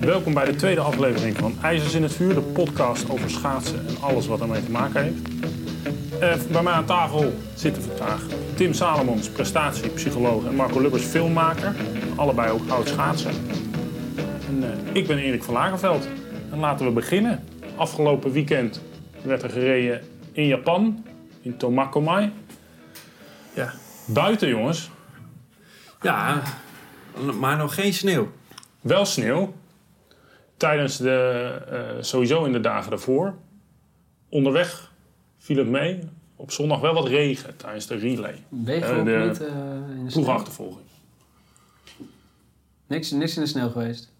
Welkom bij de tweede aflevering van IJzers in het Vuur, de podcast over schaatsen en alles wat ermee te maken heeft. Uh, bij mij aan tafel zitten vandaag Tim Salomons, prestatiepsycholoog, en Marco Lubbers, filmmaker. Allebei ook oud schaatsen. En, uh, ik ben Erik van Lagerveld. En laten we beginnen. Afgelopen weekend werd er gereden in Japan, in Tomakomai. Ja. Buiten, jongens. Ja, maar nog geen sneeuw. Wel sneeuw. Tijdens de, uh, sowieso in de dagen daarvoor. Onderweg viel het mee. Op zondag wel wat regen tijdens de relay. Wegen Uh, ook de niet eh, in de sneeuw? Ploegachtervolging. Niks, niks in de sneeuw geweest.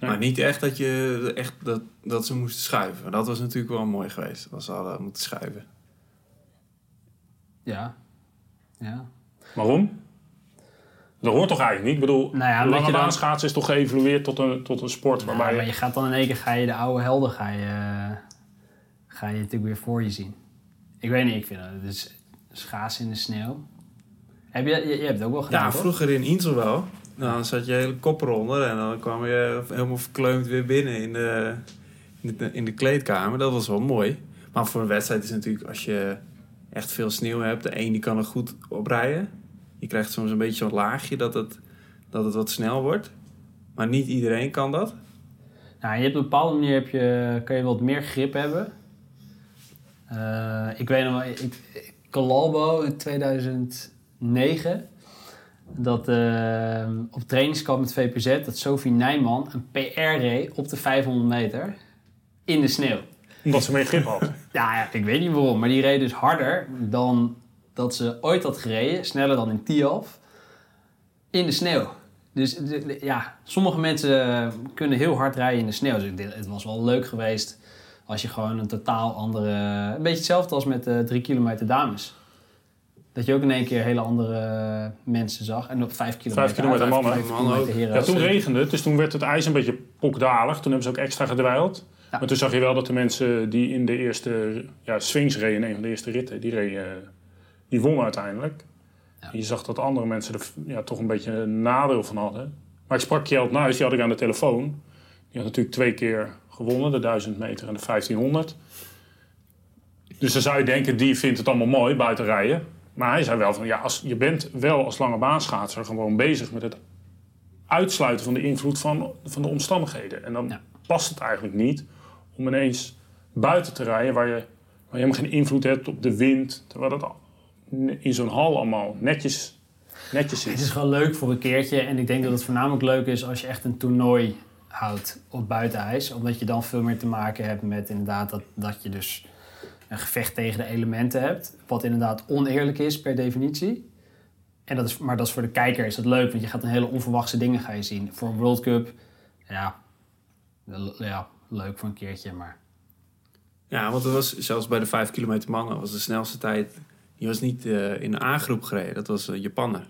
Ja. Maar niet echt dat, je, echt dat, dat ze moesten schuiven. Dat was natuurlijk wel mooi geweest. Als ze hadden moeten schuiven. Ja. Ja. Waarom? Dat hoort toch eigenlijk niet? Ik bedoel, Nou ja, lange baan schaatsen is toch geëvolueerd tot een, tot een sport Nou, waarbij maar je... gaat dan in één keer ga je de oude helden ga je, eh, ga je natuurlijk weer voor je zien. Ik weet niet, ik vind het dus schaatsen in de sneeuw. Heb je, je, je hebt het ook wel gedaan, Ja, toch? vroeger in Insel wel. Dan zat je hele kop eronder en dan kwam je helemaal verkleumd weer binnen in de, in de, in de kleedkamer. Dat was wel mooi. Maar voor een wedstrijd is het natuurlijk als je echt veel sneeuw hebt. De een die kan er goed op rijden. Je krijgt soms een beetje zo'n laagje dat het, dat het wat snel wordt. Maar niet iedereen kan dat. Nou, je hebt op een bepaalde manier heb je, kan je wat meer grip hebben. Eh, ik weet nog wel, ik, ik- Calalbo in 2009, dat eh, op trainingskamp met VPZ, dat Sophie Nijman een PR reed op de 500 meter in de sneeuw. Omdat ze meer grip had. Ja, ja, ik weet niet waarom, maar die reed dus harder dan dat ze ooit had gereden, sneller dan in Tialf, in de sneeuw. Dus de- de- ja, sommige mensen eh, kunnen heel hard rijden in de sneeuw. Dus ik het was wel leuk geweest als je gewoon een totaal andere... Een beetje hetzelfde als met de drie kilometer dames. Dat je ook in één keer hele andere mensen zag. En op vijf kilometer, kilometer uit, mannen. vijf Mannen kilometer ook. heren Ja, toen regende het, dus toen werd het ijs een beetje pokdalig. Toen hebben ze ook extra gedwijld. Ja. Maar toen zag je wel dat de mensen die in de eerste ja, swings reden, een van de eerste ritten, die, reden, die wonnen uiteindelijk. Ja. Je zag dat andere mensen er ja, toch een beetje een nadeel van hadden. Maar ik sprak Kjeld Nuis, die had ik aan de telefoon. Die had natuurlijk twee keer gewonnen, de 1000 meter en de 1500. Dus dan zou je denken, die vindt het allemaal mooi, buiten rijden. Maar hij zei wel van, ja, als, je bent wel als lange baanschaatser gewoon bezig met het uitsluiten van de invloed van, van de omstandigheden. En dan Ja. past het eigenlijk niet om ineens buiten te rijden waar je, waar je helemaal geen invloed hebt op de wind. Terwijl dat al- in zo'n hal allemaal netjes, netjes Het is is. gewoon leuk voor een keertje. En ik denk dat het voornamelijk leuk is als je echt een toernooi houdt op buitenijs. Omdat je dan veel meer te maken hebt met inderdaad dat, dat je dus een gevecht tegen de elementen hebt. Wat inderdaad oneerlijk is per definitie. En dat is, maar dat is voor de kijker is dat leuk. Want je gaat een hele onverwachte dingen ga je zien. Voor een World Cup, ja, ja leuk voor een keertje. Maar Ja, want het was zelfs bij de 5 kilometer mannen was de snelste tijd. Die was niet eh, in de A-groep gereden, dat was een Japanner.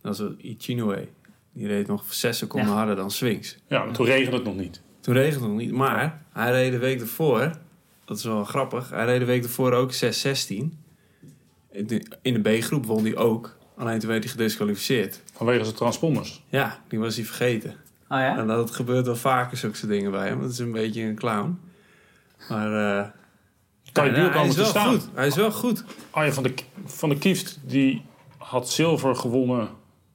Dat was eh, Ichinue. Die reed nog 6 seconden Ja. harder dan Swings. Ja, maar toen regende het nog niet. Toen regende het nog niet, maar hij reed de week ervoor. Dat is wel grappig. Hij reed de week ervoor ook 6-16. In de- In de B-groep won hij ook. Alleen toen werd hij gedisqualificeerd. Vanwege zijn transponders. Ja, die was hij vergeten. Oh ja? En dat gebeurt wel vaker, zulke dingen bij hem. Dat is een beetje een clown. Maar eh, Kan je ja, te staan. goed. Hij is wel goed. Arjen van de, van de Kieft die had zilver gewonnen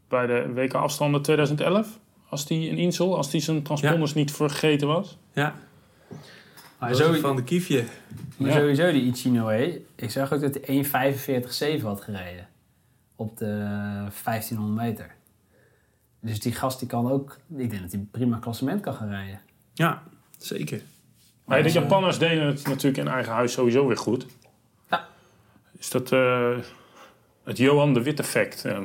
bij de WK afstanden 2011. Als die in Insel, als die zijn transponders niet vergeten was. Ja, Maar zo, van de kiefje. maar Ja. sowieso die Ichinoe. Ik zag ook dat hij 1.45.7 had gereden. Op de 1500 meter. Dus die gast die kan ook... Ik denk dat hij prima klassement kan gaan rijden. Ja, zeker. Maar de Japanners deden het natuurlijk in eigen huis sowieso weer goed. Ja. Is dat eh, het Johan de Witt effect? eh?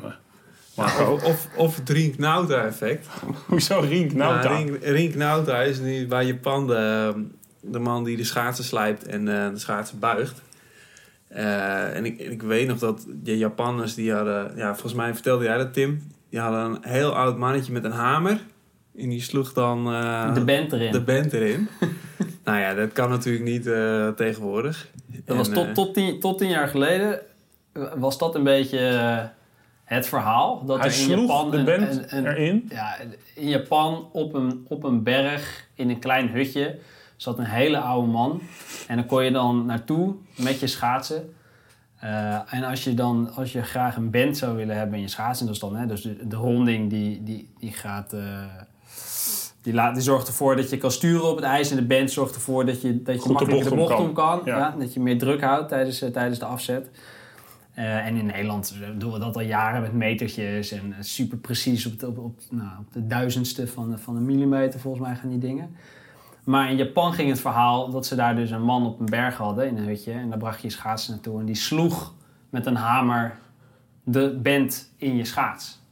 Of, of, of het Rink Nauta effect. Hoezo Rink nou? Rink, Rink Nauta is nu bij Japan de, de man die de schaatsen slijpt en eh, de schaatsen buigt. Eh, en ik, ik weet nog dat de Japanners die hadden... Ja, volgens mij vertelde jij dat, Tim. Die hadden een heel oud mannetje met een hamer. En die sloeg dan... eh, de band erin. de band erin. nou ja, dat kan natuurlijk niet eh, tegenwoordig. Dat was En, tot, eh, tot, tien, tot tien jaar geleden... Was dat een beetje... eh, het verhaal dat Hij er in sloeg Japan de band een- een- erin. ja, in Japan op een, op een berg in een klein hutje zat een hele oude man. En dan kon je dan naartoe met je schaatsen. Eh, en als je dan als je graag een band zou willen hebben in je schaatsen, dat is dan hè, dus de, de ronding die, die, die gaat. eh, die, laat, die zorgt ervoor dat je kan sturen op het ijs. En de band zorgt ervoor dat je, dat je Goed de makkelijker de bocht bocht om om kan. Ja. Ja. dat je meer druk houdt tijdens, eh, tijdens de afzet. Eh, en in Nederland doen we dat al jaren met metertjes en eh, super precies op de, op, op, nou, op de duizendste van, van een millimeter volgens mij gaan die dingen. Maar in Japan ging het verhaal dat ze daar dus een man op een berg hadden in een hutje. En daar bracht je je schaats naartoe en die sloeg met een hamer de band in je schaats.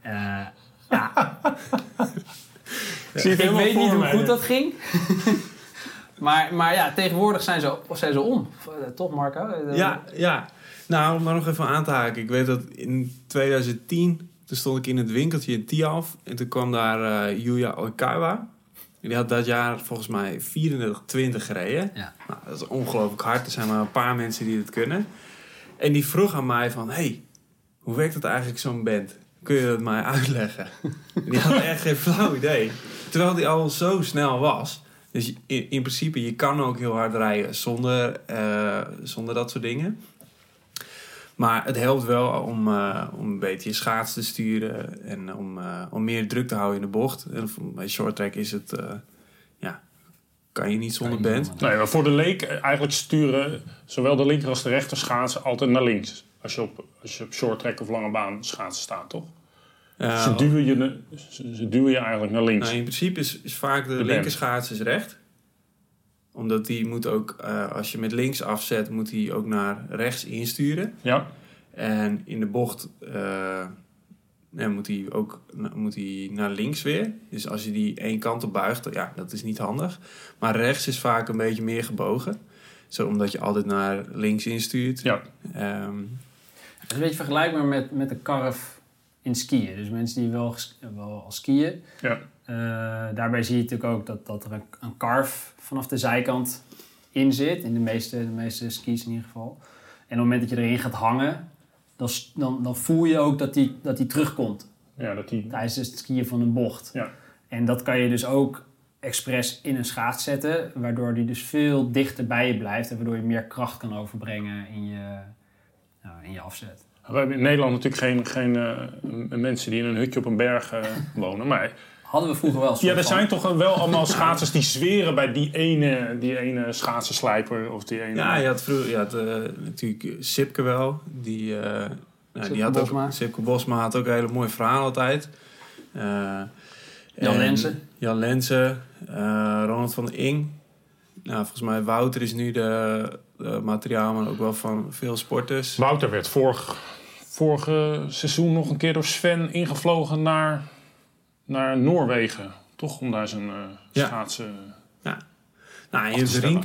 Eh, ja, Ik zie ik weet niet hoe goed dat ging. maar, maar ja, tegenwoordig zijn ze, zijn ze om. Eh, Toch Marco? Eh, Ja, ja. Nou, om daar nog even aan te haken. Ik weet dat in 2010, toen stond ik in het winkeltje in Tialf. En toen kwam daar eh Yuya Oikawa. En die had dat jaar volgens mij 34-20 gereden. Ja. Nou, dat is ongelooflijk hard. Er zijn maar een paar mensen die het kunnen. En die vroeg aan mij van... Hey, hoe werkt het eigenlijk zo'n band? Kun je dat mij uitleggen? en die had echt geen flauw idee. Terwijl die al zo snel was. Dus in, in principe, je kan ook heel hard rijden zonder, eh, zonder dat soort dingen. Maar het helpt wel om, eh, om een beetje je schaats te sturen en om, eh, om meer druk te houden in de bocht. En bij short track is het, ja, kan je niet zonder band. Nee, maar voor de leek eigenlijk sturen zowel de linker als de rechter schaatsen altijd naar links. Als je op, als je op short track of lange baan schaatsen staat, toch? Ze, duwen je, ze, duwen je eigenlijk naar links. Nou, in principe is, is vaak de, De is recht. Omdat die moet ook, eh, als je met links afzet, moet hij ook naar rechts insturen. Ja, En in de bocht eh, moet hij ook moet hij naar links weer. Dus als je die één kant op buigt, ja, dat is niet handig. Maar rechts is vaak een beetje meer gebogen. Zo, omdat je altijd naar links instuurt. ja. Ehm, Het is een beetje vergelijkbaar met, met de karf in skiën. Dus mensen die wel, wel al skiën. Ja. eh, daarbij zie je natuurlijk ook dat, dat er een, een karf vanaf de zijkant in zit. In de meeste, de meeste skis in ieder geval. En op het moment dat je erin gaat hangen, dan, dan, dan voel je ook dat die, dat die terugkomt. ja dat die, Tijdens het skiën van een bocht. Ja. En dat kan je dus ook expres in een schaats zetten. Waardoor die dus veel dichter bij je blijft. En waardoor je meer kracht kan overbrengen in je, nou, in je afzet. We hebben in Nederland natuurlijk geen, geen eh, mensen die in een hutje op een berg eh, wonen. Maar Hadden we vroeger wel. ja, er van. zijn toch wel allemaal schaatsers die zweren bij die ene, die ene schaatsenslijper of die ene... ja, je had vroeger je had, eh, natuurlijk Sipke wel. Die, eh, nou, Sipke die had Bosma. ook, Sipke Bosma had ook een hele mooie verhaal altijd. Eh, Jan en Lensen. Jan Lensen, eh, Ronald van der Ing. Nou, volgens mij Wouter is nu de, de materiaalman ook wel van veel sporters. Wouter werd vorig, vorige seizoen nog een keer door Sven ingevlogen naar, naar Noorwegen. Toch om daar zijn eh Ja. schaatsen... Nou, en. Rink.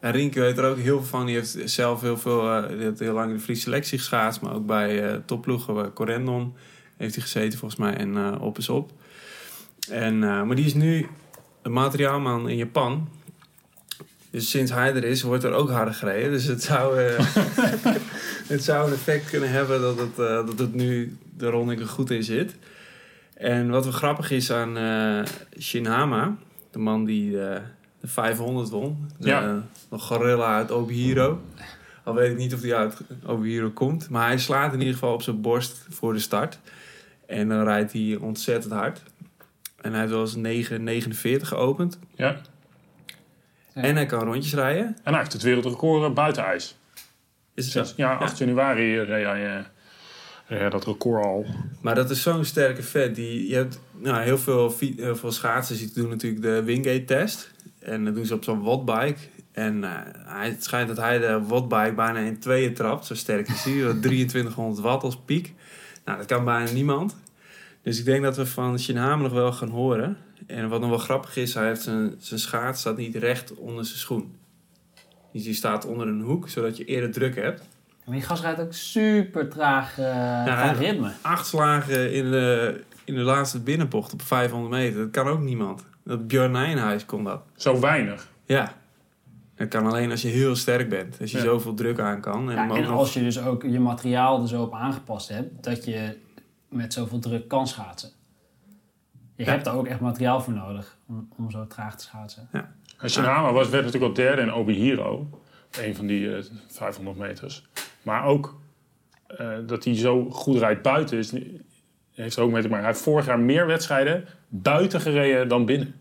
En Rink weet er ook heel veel van. Die heeft zelf heel veel, eh, die heeft heel lang in de Friese selectie geschaatst. Maar ook bij eh topploegen, bij Corendon heeft hij gezeten volgens mij. En op is op. En, maar die is nu een materiaalman in Japan. Dus sinds hij er is, wordt er ook harder gereden. Dus het zou, eh, het zou een effect kunnen hebben dat het, eh, dat het nu de ronding er goed in zit. En wat wel grappig is aan eh Shinhama, de man die de 500 won. De, Ja. de gorilla uit Obihiro. Al weet ik niet of hij uit Obihiro komt. Maar hij slaat in ieder geval op zijn borst voor de start. En dan rijdt hij ontzettend hard. En hij heeft wel eens 9,49 geopend. Ja. Ja. En hij kan rondjes rijden. En hij heeft het wereldrecord eh, buiten ijs. Is het zo? Ja, 8 januari reed hij eh, reed hij dat record al. Maar dat is zo'n sterke vet. Die, je hebt nou, heel, veel, heel veel schaatsers die doen natuurlijk de Wingate-test. En dat doen ze op zo'n wattbike. En eh, hij, het schijnt dat hij de wattbike bijna in tweeën trapt. Zo sterk is hij. Dat 2300 watt als piek. Nou, dat kan bijna niemand. Dus ik denk dat we van Shinhama nog wel gaan horen. En wat nog wel grappig is, hij heeft zijn, zijn schaats staat niet recht onder zijn schoen. Dus die staat onder een hoek, zodat je eerder druk hebt. Maar die gast rijdt ook super traag eh hij- ritme. acht slagen in de, in de laatste binnenbocht op 500 meter. Dat kan ook niemand. Dat Björn Nijenhuis kon dat. Zo weinig. Ja. Het kan alleen als je heel sterk bent. Als je Ja. zoveel druk aan kan. En, Ja, en nog- als je dus ook je materiaal er zo op aangepast hebt, dat je met zoveel druk kan schaatsen. Je Ja. hebt daar ook echt materiaal voor nodig om, om zo traag te schaatsen. Als je was, werd natuurlijk al derde in Obihiro. Een van die eh, 500 meters. Maar ook eh, dat hij zo goed rijdt buiten is, heeft er ook mee te maken. Hij heeft vorig jaar meer wedstrijden buiten gereden dan binnen.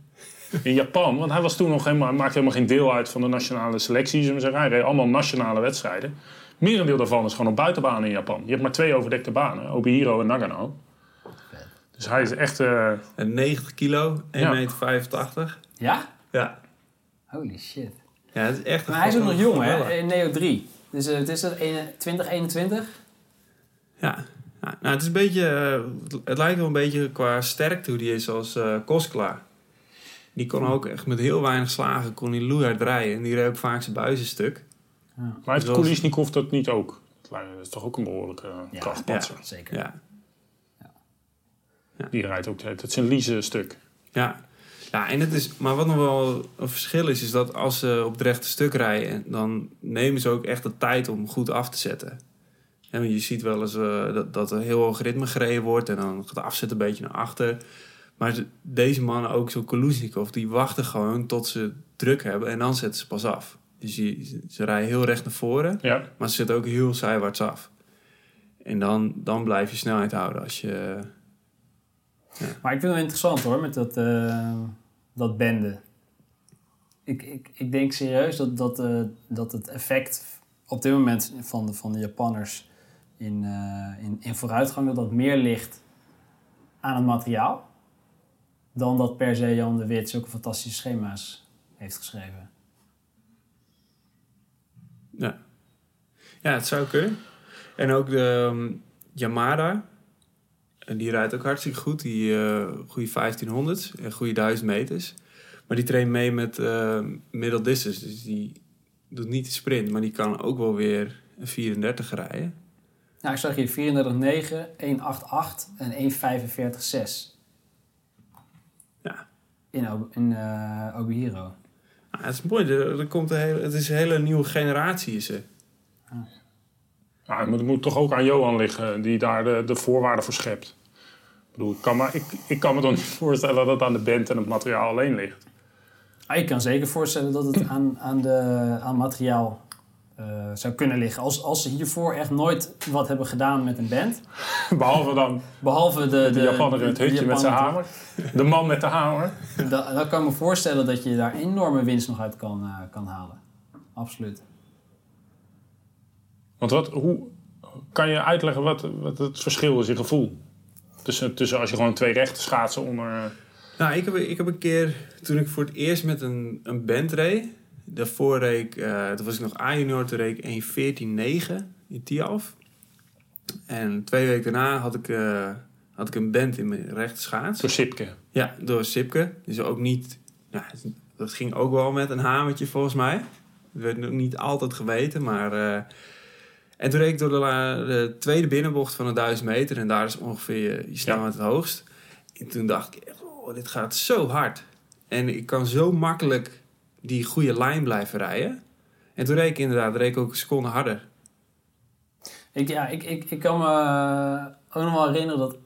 In Japan, want hij was toen nog helemaal, hij maakte helemaal geen deel uit van de nationale selectie. zullen we zeggen. Hij reed allemaal nationale wedstrijden. Merendeel daarvan is gewoon op buitenbanen in Japan. Je hebt maar twee overdekte banen, Obihiro en Nagano. Dus hij is echt... eh, En 90 kilo, 1,85 Ja. meter. 85. Ja? Ja. Holy shit. ja, het is echt Maar hij is ook nog jong, hè? In Neo 3. Dus eh, het is dat 2021? Ja. ja. Nou, het is een beetje... eh, het- lijkt wel een beetje qua sterkte hoe die is als eh Koskla. Die kon ook echt met heel weinig slagen kon hij loeihard rijden. En die reed ook vaak zijn buizen stuk. maar heeft Zoals- Kulisnikov dat niet ook? Dat is toch ook een behoorlijke uh, Ja. krachtpatser. Zeker. Ja. Die rijdt ook het zijn Lize stuk. Ja. Ja, en het is, maar wat nog wel een verschil is, is dat als ze op het rechte stuk rijden, dan nemen ze ook echt de tijd om goed af te zetten. Want je ziet wel eens eh, dat, dat er heel hoog ritme gereden wordt en dan gaat de afzet een beetje naar achter. Maar ze- deze mannen, ook zo Koluznikov, die wachten gewoon tot ze druk hebben en dan zetten ze pas af. Dus je, ze rijden heel recht naar voren, Ja. maar ze zetten ook heel zijwaarts af. En dan, dan blijf je snelheid houden als je... Maar ik vind het wel interessant hoor, met dat, eh, dat bende. Ik, ik, ik denk serieus dat, dat, eh, dat het effect op dit moment van de, van de Japanners in, eh, in, in vooruitgang, dat dat meer ligt aan het materiaal. Dan dat per se Jan de Wit zulke fantastische schema's heeft geschreven. Ja. ja, het zou kunnen. En ook de ehm, Yamada. En die rijdt ook hartstikke goed. Die eh goede 1500 en goede 1000 meters. Maar die traint mee met eh middle distance. Dus die doet niet de sprint. Maar die kan ook wel weer een 34 rijden. Nou, ik zag hier 34,9, 1,88 en 1,45,6. Ja. In, in eh Obihiro. Ah, het is mooi. Er, er komt een hele, het is een hele nieuwe generatie. Is er. Ja, maar het moet toch ook aan Johan liggen, die daar de, de voorwaarden voor schept. Ik bedoel, ik kan, me, ik, ik kan me toch niet voorstellen dat het aan de band en het materiaal alleen ligt. Ah, ik kan zeker voorstellen dat het aan, aan, de, aan materiaal eh, zou kunnen liggen. Als, als ze hiervoor echt nooit wat hebben gedaan met een band. Behalve dan Behalve de, de, de, Japaner in het hutje met zijn hamer. De man met de hamer. Da- Dan kan ik me voorstellen dat je daar enorme winst nog uit kan, eh, kan halen. Absoluut. Want wat, hoe kan je uitleggen wat, wat het verschil is in gevoel? Tussen, tussen als je gewoon twee rechte schaatsen onder... eh, Nou, ik heb, ik heb een keer, toen ik voor het eerst met een, een band reed. Daarvoor reed ik, eh, toen was ik nog A-junior, toen reed ik 1.14.9 in Tialf. En twee weken daarna had ik, eh, had ik een band in mijn rechte schaats. Door Sipke. Ja, door Sipke. Dus ook niet, ja, dat ging ook wel met een hamertje volgens mij. Dat werd nog niet altijd geweten, maar... en toen reed ik door de, tweede binnenbocht van de 1000 meter. En daar is ongeveer je, je snelheid het hoogst. En toen dacht ik oh, dit gaat zo hard. En ik kan zo makkelijk die goede lijn blijven rijden. En toen reed ik inderdaad reed ik ook een seconde harder. Ik, ja, ik, ik, ik kan me eh, ook nog wel herinneren dat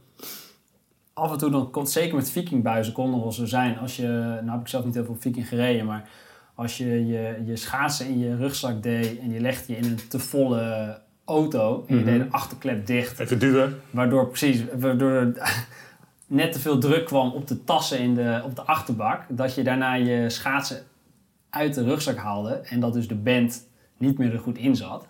af en toe dan komt, zeker met vikingbuizen kon nog wel zo zijn. Als je, nou heb ik zelf niet heel veel viking gereden, maar als je je, je schaatsen in je rugzak deed en je legde je in een te volle auto en je Mhm. deed de achterklep dicht, Even duwen. waardoor precies, waardoor er net te veel druk kwam op de tassen in de, op de achterbak, dat je daarna je schaatsen uit de rugzak haalde en dat dus de band niet meer er goed in zat.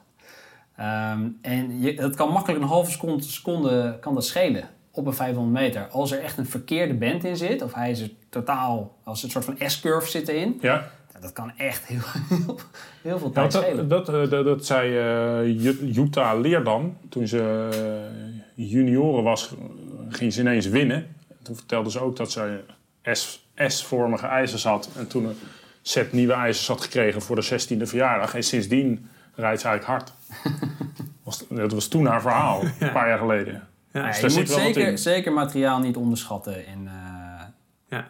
Ehm, en je, dat kan makkelijk een halve seconde, seconde kan dat schelen op een 500 meter. Als er echt een verkeerde band in zit, of hij is er totaal, als een soort van S-curve zit erin, Ja. Ja, dat kan echt heel, heel, heel veel Ja, tijd dat, schelen. dat, dat, dat, dat zei eh, Ju- Jutta Leerdam. Toen ze eh, junioren was, ging ze ineens winnen. Toen vertelde ze ook dat ze S- S-vormige ijzers had. En toen een set nieuwe ijzers had gekregen voor de 16e verjaardag. En sindsdien rijdt ze eigenlijk hard. was, dat was toen haar verhaal, een paar jaar geleden. Ja, Ja, dus je moet zeker, zeker materiaal niet onderschatten in... eh, Ja.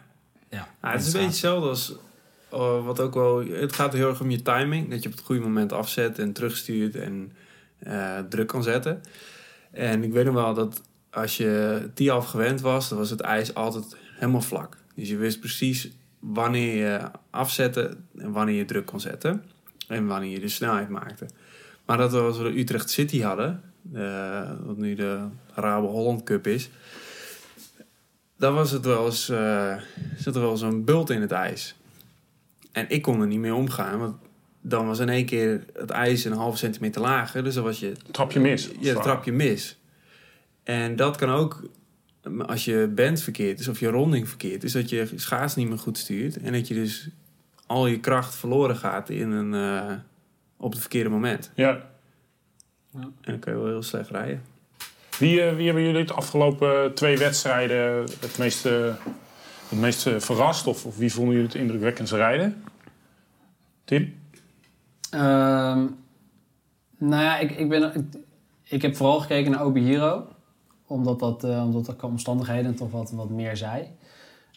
ja, Nou, het is een beetje hetzelfde als, eh, wat ook wel... Het gaat heel erg om je timing. Dat je op het goede moment afzet en terugstuurt en eh, druk kan zetten. En ik weet nog wel dat als je Tiaf gewend was, was het ijs altijd helemaal vlak. Dus je wist precies wanneer je afzette en wanneer je druk kon zetten. En wanneer je de snelheid maakte. Maar dat we als we de Utrecht City hadden, eh, wat nu de Rabo Holland Cup is, dan was het wel eens, eh, zat er wel zo'n bult in het ijs. En ik kon er niet mee omgaan, want dan was in één keer het ijs een halve centimeter lager. Dus dan was je Trapje mis. je trap je mis. En dat kan ook, als je band verkeerd is of je ronding verkeerd is, dat je schaats niet meer goed stuurt. En dat je dus al je kracht verloren gaat in een, eh, op het verkeerde moment. Ja. En dan kun je wel heel slecht rijden. Wie, eh, wie hebben jullie de afgelopen twee wedstrijden het meest, eh, het meest eh, verrast? Of, of wie vonden jullie het indrukwekkendste rijden? Tim? Ehm, nou ja, ik, ik, ben, ik, ik heb vooral gekeken naar Obi Hero. Omdat dat, eh, omdat dat qua omstandigheden toch wat, wat meer zei.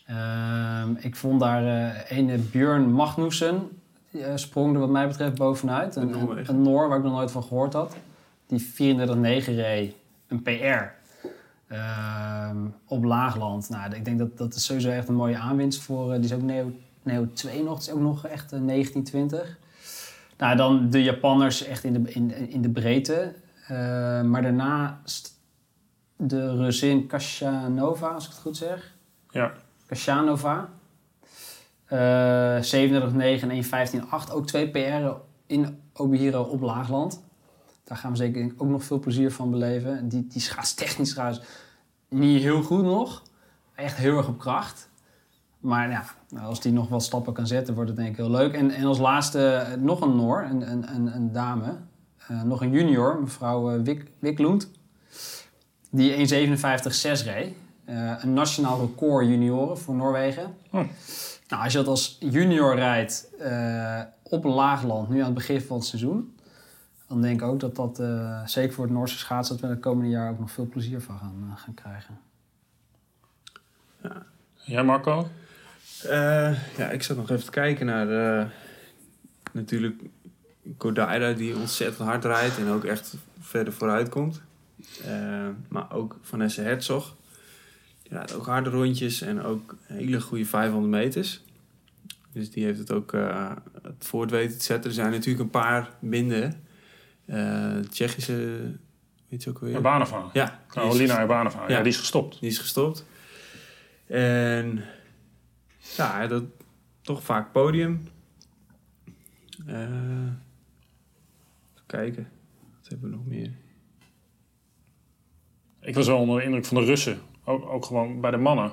Ehm, ik vond daar eh ene Björn Magnussen die, eh, sprong er wat mij betreft bovenuit. Een, Een een, een Noor waar ik nog nooit van gehoord had. Die 34-9 reed, een PR. Ehm, op Laagland. Nou, ik denk dat dat is sowieso echt een mooie aanwinst voor. eh, die is ook Neo, Neo 2 nog. Het is ook nog echt eh, 1920. Nou, dan de Japanners echt in de, in, in de breedte. Eh, maar daarnaast de Rusin Kashanova, als ik het goed zeg. Ja. Kashanova. Eh 37-9 en 1-15-8. Ook twee PR'en in Obihiro op Laagland. Daar gaan we zeker denk ik ook nog veel plezier van beleven. Die, die schaats technisch trouwens niet heel goed nog. Echt heel erg op kracht. Maar ja, als die nog wat stappen kan zetten, wordt het denk ik heel leuk. En, en als laatste eh, nog een Noor, een, een, een, een dame. Eh, nog een junior, mevrouw uh, Wik, Wiklund. Die 1,57,6 reed. Eh, een nationaal record junioren voor Noorwegen. Hm. Nou, als je dat als junior rijdt eh, op een laagland, nu aan het begin van het seizoen... dan denk ik ook dat dat, eh, zeker voor het Noorse schaatsen... dat we het komende jaar ook nog veel plezier van gaan, eh, gaan krijgen. Ja, Marco? Eh, ja, ik zat nog even te kijken naar natuurlijk Kodaira die ontzettend hard rijdt en ook echt verder vooruit komt. Eh, maar ook Vanessa Herzog. Die rijdt ook harde rondjes en ook hele goede 500 meters. Dus die heeft het ook eh, het voort weten te zetten. Er zijn natuurlijk een paar minder. Eh Tsjechische, weet je ook weer? Urbanova. Ja, Carolina Urbanova. Ja. Ja. die is gestopt. die is gestopt. En ja, dat toch vaak podium. Eh, even kijken. Wat hebben we nog meer? Ik was wel onder de indruk van de Russen. Ook, ook gewoon bij de mannen.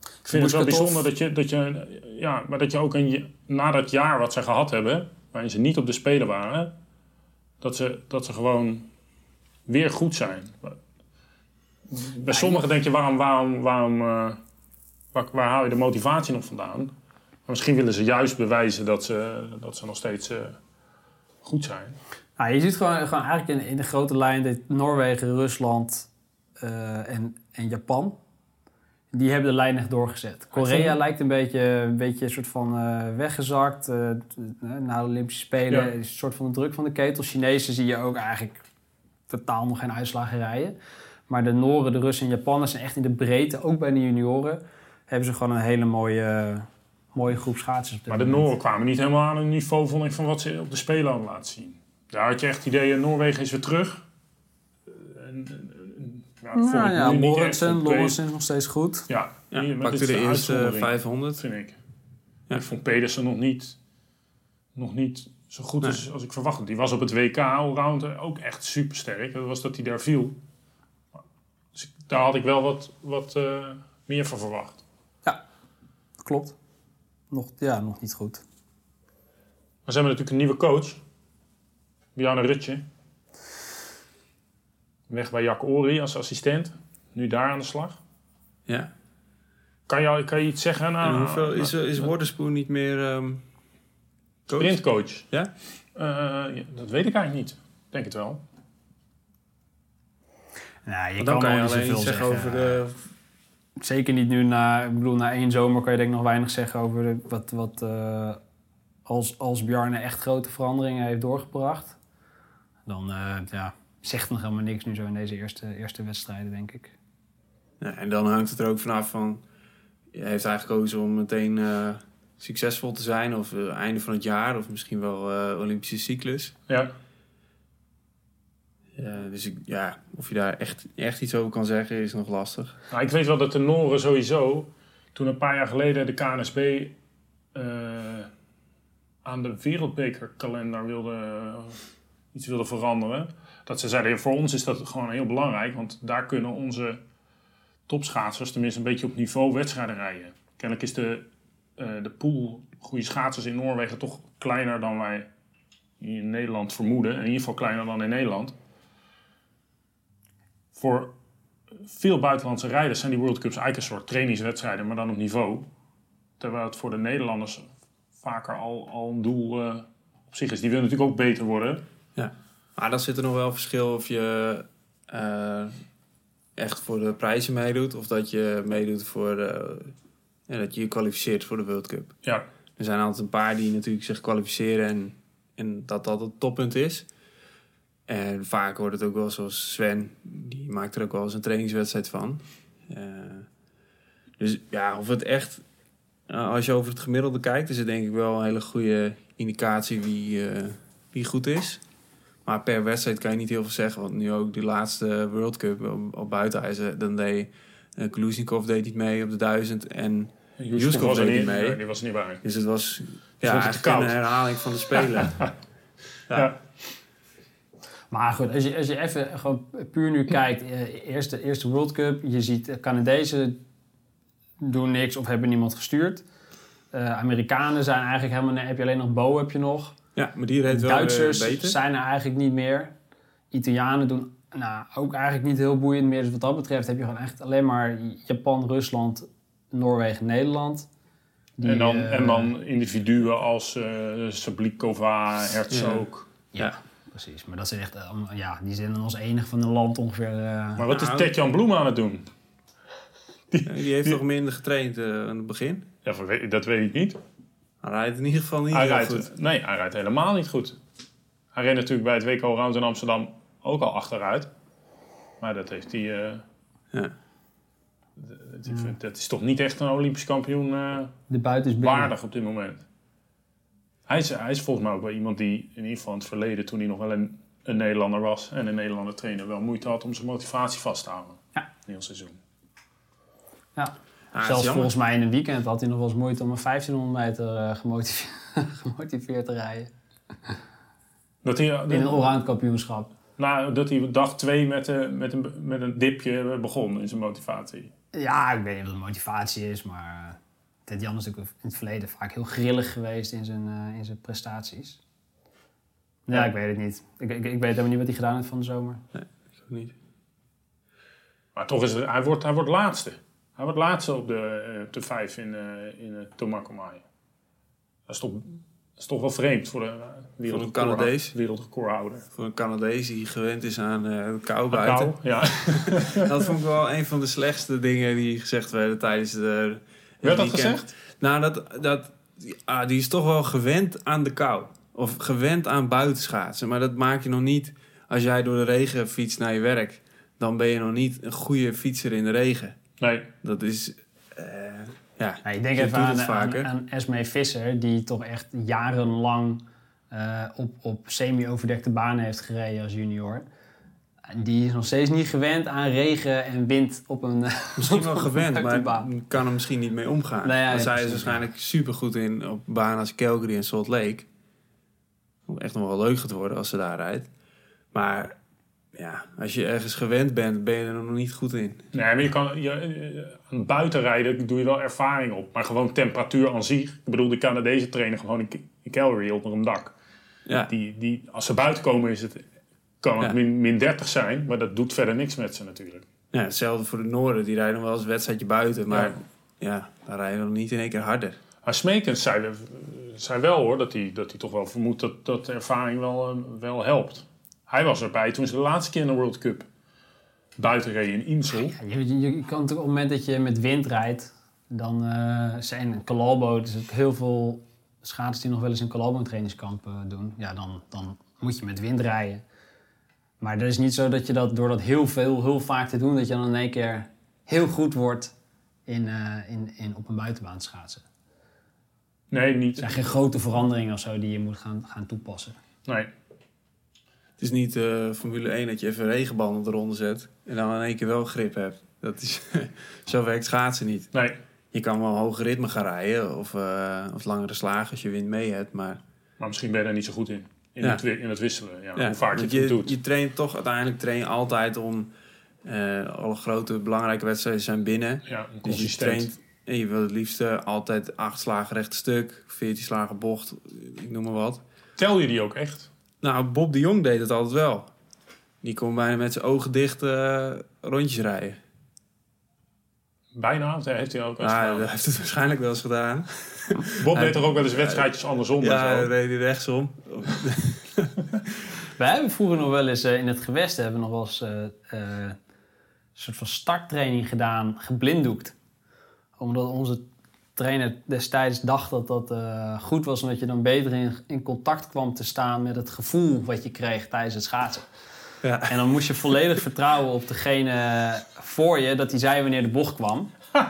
Ik vind het wel bijzonder dat je, dat je, ja, maar dat je ook een, na dat jaar wat ze gehad hebben, waarin ze niet op de Spelen waren, dat ze, dat ze gewoon weer goed zijn. Bij sommigen denk je, waarom, waarom, waarom, eh, waar, waar haal je de motivatie nog vandaan? Maar misschien willen ze juist bewijzen dat ze, dat ze nog steeds eh, goed zijn. Nou, je ziet gewoon, gewoon eigenlijk in, in de grote lijn dat Noorwegen, Rusland eh, en, en Japan. Die hebben de lijn echt doorgezet. Korea lijkt een beetje, een beetje een soort van eh, weggezakt. eh, eh, na de Olympische Spelen Ja. is een soort van de druk van de ketel. Chinezen zie je ook eigenlijk totaal nog geen uitslagen rijden. Maar de Noren, de Russen en Japanners zijn echt in de breedte, ook bij de junioren, hebben ze gewoon een hele mooie, mooie groep schaatsers. Maar de moment. Nooren kwamen niet helemaal aan een niveau vond ik, van wat ze op de Spelen hadden laten zien. Daar had je echt het idee, Noorwegen is weer terug. Ja, Nou ik ja, Lorentzen, Lorentzen is nog steeds goed. Ja, Ja, pakte de eerste uitzondering, 500. vind ik. Ja. Ik vond Pedersen nog niet, nog niet zo goed Nee. als, als ik verwacht had. Die was op het WK allround ook echt super sterk. Dat was dat hij daar viel. Dus ik- daar had ik wel wat, wat eh, meer van verwacht. Klopt. Nog, ja, nog niet goed. Maar ze hebben natuurlijk een nieuwe coach. Bjarne Rutje. Weg bij Jack Ori als assistent. Nu daar aan de slag. Ja. Kan je, kan je iets zeggen? Nou, en hoeveel is, is Worderspoen niet meer ehm coach? Sprintcoach. Ja? Eh, ja, dat weet ik eigenlijk niet. Ik Denk het wel. Nou, je dan kan, kan je alleen iets zeggen over de... Zeker niet nu na, ik bedoel, na één zomer kan je denk ik nog weinig zeggen over de- wat, wat, eh, als, als Bjarne echt grote veranderingen heeft doorgebracht, dan eh, ja, zegt nog helemaal niks nu zo in deze eerste, eerste wedstrijden, denk ik. Ja, en dan hangt het er ook vanaf van... Hij heeft hij gekozen om meteen eh, succesvol te zijn... of uh, einde van het jaar, of misschien wel eh, Olympische cyclus. Ja. Dus ik, ja, of je daar echt, echt iets over kan zeggen, is nog lastig. Nou, ik weet wel dat de Noren sowieso, toen een paar jaar geleden de KNSB eh, aan de wereldbekerkalender wilde, iets wilde veranderen. Dat ze zeiden, voor ons is dat gewoon heel belangrijk, want daar kunnen onze topschaatsers tenminste een beetje op niveau wedstrijden rijden. Kennelijk is de, eh, de pool goede schaatsers in Noorwegen toch kleiner dan wij in Nederland vermoeden. In ieder geval kleiner dan in Nederland. Voor veel buitenlandse rijders zijn die World Cups eigenlijk een soort trainingswedstrijden, maar dan op niveau. Terwijl het voor de Nederlanders vaker al, al een doel eh, op zich is. Die willen natuurlijk ook beter worden. Maar dan zit er nog wel verschil of je eh, echt voor de prijzen meedoet... of dat je meedoet voor de, ja, dat je je kwalificeert voor de World Cup. Ja, Er zijn altijd een paar die natuurlijk zich kwalificeren en, en dat dat het toppunt is. En vaak wordt het ook wel zoals Sven, die maakt er ook wel eens een trainingswedstrijd van. Eh, dus ja, of het echt, eh, als je over het gemiddelde kijkt, is het denk ik wel een hele goede indicatie wie, eh, wie goed is. Maar per wedstrijd kan je niet heel veel zeggen, want nu ook de laatste World Cup op, op buitenijzer, dan deed uh, deed niet mee op de 1000 en Juskov was er deed niet mee. Die was er niet bij. dus het was Vond ja, het eigenlijk koud. een herhaling van de Spelen. Ja. Maar goed, als je, als je even gewoon puur nu kijkt, eh, eerste, eerste World Cup, je ziet eh, Canadezen doen niks of hebben niemand gestuurd. Eh, Amerikanen zijn eigenlijk helemaal, heb je alleen nog Bo heb je nog. Ja, maar die reed wel Duitsers eh, beter. zijn er eigenlijk niet meer. Italianen doen nou, ook eigenlijk niet heel boeiend meer. Dus wat dat betreft heb je gewoon echt alleen maar Japan, Rusland, Noorwegen, Nederland. Die, en, dan, eh, en dan individuen als eh Sablikova, Herzog. Ja, precies. Maar dat zijn echt, eh, ja, die zijn dan als enige van een land ongeveer... eh, Maar wat is Nou. Tetjan Bloem aan het doen? Ja, die heeft toch minder getraind eh, aan het begin. Ja, dat weet ik niet. Hij rijdt in ieder geval niet Hij heel rijdt, goed. nee, hij rijdt helemaal niet goed. Hij reed natuurlijk bij het WK Round in Amsterdam ook al achteruit. Maar dat heeft hij... eh, Ja. dat, dat- dat is toch niet echt een Olympisch kampioen eh, de buiten is waardig op dit moment. Hij is, hij is volgens mij ook wel iemand die in ieder geval in het verleden, toen hij nog wel een, een Nederlander was en een Nederlander trainer, wel moeite had om zijn motivatie vast te houden. Ja. Een heel seizoen. Ah, Zelfs volgens mij in een weekend had hij nog wel eens moeite om een 1500 meter eh, gemotiveerd, gemotiveerd te rijden. Dat hij, In een allround kampioenschap. nou, dat hij dag twee met, eh, met, een, met een dipje begon in zijn motivatie. Ja, ik weet niet wat de motivatie is, maar Ted Jan is natuurlijk in het verleden vaak heel grillig geweest in zijn, eh, in zijn prestaties. Ja, Ja. ik weet het niet. Ik, ik, ik weet helemaal niet wat hij gedaan heeft van de zomer. Ik ook niet. Maar toch is het, hij wordt, hij wordt laatste. Hij wordt laatste op de, eh, vijf in, eh in uh, Tomakomai. Dat is toch, dat is toch wel vreemd voor de Canadees. wereldrecordhouder. Voor een Canadees die gewend is aan eh, de kou Kou, buiten. ja. Dat vond ik wel een van de slechtste dingen die gezegd werden tijdens de. Werd dat gezegd? Nou, dat, dat, ah, die is toch wel gewend aan de kou. Of gewend aan buitenschaatsen. Maar dat maak je nog niet als jij door de regen fietst naar je werk. Dan ben je nog niet een goede fietser in de regen. Nee. Dat is. eh, ja, Ja, ik denk je even aan, het aan, vaker. aan Esmee Visser, die toch echt jarenlang eh, op, op semi-overdekte banen heeft gereden als junior. En Die is nog steeds niet gewend aan regen en wind op een Misschien wel gewend, maar baan. kan er misschien niet mee omgaan. Nou ja, Want ja, zij is waarschijnlijk super goed in op banen als Calgary en Salt Lake. Echt nog wel leuk gaat worden als ze daar rijdt. Maar ja, als je ergens gewend bent, ben je er nog niet goed in. Nee, maar je kan, je, aan buiten rijden doe je wel ervaring op. Maar gewoon temperatuur aan zich. Ik bedoel, de Canadezen trainen gewoon in, in Calgary onder een dak. Ja, Die, die, als ze buiten komen is het, kan het Ja. min, min 30 zijn. Maar dat doet verder niks met ze natuurlijk. ja hetzelfde voor de Noorden. Die rijden wel eens een wedstrijdje buiten. Maar Ja. ja, dan rijden we nog niet in één keer harder. Maar Smekens zei, zei wel hoor, dat hij, dat hij toch wel vermoedt dat, dat de ervaring wel, eh, wel helpt. Hij was erbij toen ze de laatste keer in de World Cup buiten reden in Insel. Ja, je, kan op het moment dat je met wind rijdt, dan eh zijn Calalbo, dus ook heel veel schaatsers die nog wel eens een Colombo trainingskamp eh, doen, ja, dan, dan moet je met wind rijden. Maar er is niet zo dat je dat door dat heel veel, heel vaak te doen, dat je dan in één keer heel goed wordt in, eh, in, in op een buitenbaan schaatsen. Nee, Er niet. zijn geen grote veranderingen of zo die je moet gaan, gaan toepassen. Nee. Het is niet eh, Formule 1 dat je even regenbanden ronde zet en dan in één keer wel grip hebt. Dat is, zo werkt schaatsen niet. Nee. Je kan wel hoge ritme gaan rijden of, eh, of langere slagen als je wind mee hebt. Maar Maar misschien ben je daar niet zo goed in. In, Ja. het, in het wisselen. Ja, ja, hoe vaak je het doet. je traint toch uiteindelijk train je altijd om eh, alle grote belangrijke wedstrijden zijn binnen. ja, Dus je traint en je wil het liefst altijd acht slagen recht stuk, 14 slagen bocht, ik noem maar wat. Tel je die ook echt? Nou, Bob de Jong deed het altijd wel. Die kon bijna met zijn ogen dicht eh, rondjes rijden. Bijna, of heeft hij ook wel eens Ja, gedaan? dat heeft het waarschijnlijk wel eens gedaan. Bob hij- deed er ook wel eens wedstrijdjes andersom. Ja, zo. reed hij rechtsom. Wij hebben vroeger nog wel eens eh, in het gewest hebben we nog wel eens eh, eh, een soort van starttraining gedaan, geblinddoekt. Omdat onze trainer destijds dacht dat dat eh, goed was, omdat je dan beter in, in contact kwam te staan met het gevoel wat je kreeg tijdens het schaatsen. Ja. En dan moest je volledig vertrouwen op degene voor je, dat hij zei wanneer de bocht kwam.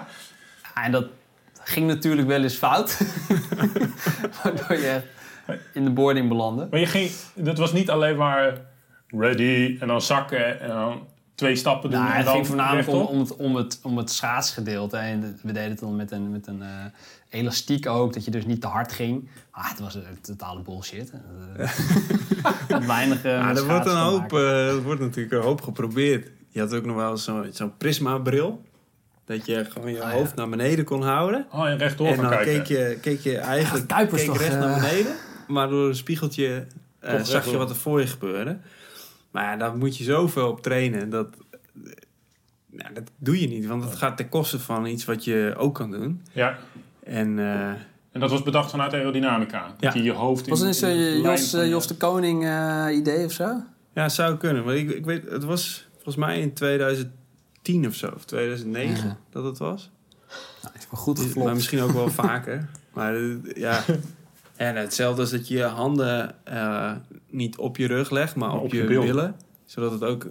En dat ging natuurlijk wel eens fout. Waardoor je in de boarding belandde. Maar je ging, dat was niet alleen maar ready en dan zakken en dan twee stappen doen. Nou, en het dan ging voornamelijk om, het, om, het, om het schaatsgedeelte. En we deden het dan met een, met een eh, elastiek ook, dat je dus niet te hard ging. Maar het was een totale bullshit. Uh, weinig uh, er wordt een hoop, eh, er wordt natuurlijk een hoop geprobeerd. Je had ook nog wel zo'n zo'n prisma-bril. Dat je gewoon je Ah, ja. hoofd naar beneden kon houden. Oh, en rechtdoor en dan kijken. keek je, keek je eigenlijk Ja, keek toch, recht eh, naar beneden. Maar door een spiegeltje eh, zag je wat er voor je gebeurde. Maar ja, daar moet je zoveel op trainen. Dat, eh, nou, dat doe je niet. Want het gaat ten koste van iets wat je ook kan doen. Ja, En eh, en dat was bedacht vanuit aerodynamica. Dat Ja. je je hoofd in Was het een Jos, eh, je- Jos de Koning eh, idee of zo? ja, het zou kunnen. Maar ik, ik weet, het was volgens mij in 2010 of zo. Of 2009 Ja. dat het was. Nou, is wel goed Maar geflopt. misschien ook wel vaker. Maar ja. En hetzelfde als dat je je handen eh, niet op je rug legt, maar op, op je, je bil. billen. Zodat het ook...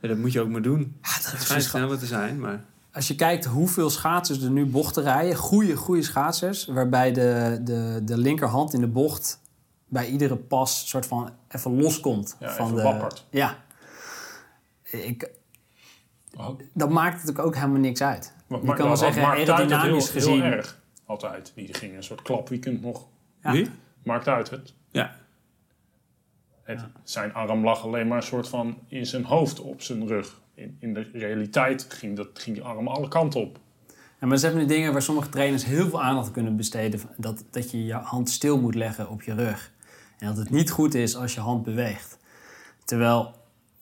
Ja, dat moet je ook maar doen. Ja, dat Het is schijnt dus sneller te zijn, maar... Als je kijkt hoeveel schaatsers er nu bochten rijden, goede, goede schaatsers, waarbij de, de, de linkerhand in de bocht bij iedere pas soort van even loskomt. Ja, van even de, wappert. Ja. Ik, Oh, dat maakt natuurlijk ook helemaal niks uit. wat Je kan wel zeggen, aerodynamisch heel, gezien. Heel erg, altijd. Die ging een soort klapweekend nog. Ja. Wie? Maakt uit het. Ja. het Zijn arm lag alleen maar een soort van in zijn hoofd op zijn rug. In, in de realiteit ging, dat, ging die arm alle kanten op. Ja, maar dat zijn van die dingen waar sommige trainers heel veel aandacht kunnen besteden. Dat, dat je je hand stil moet leggen op je rug. En dat het niet goed is als je hand beweegt. Terwijl,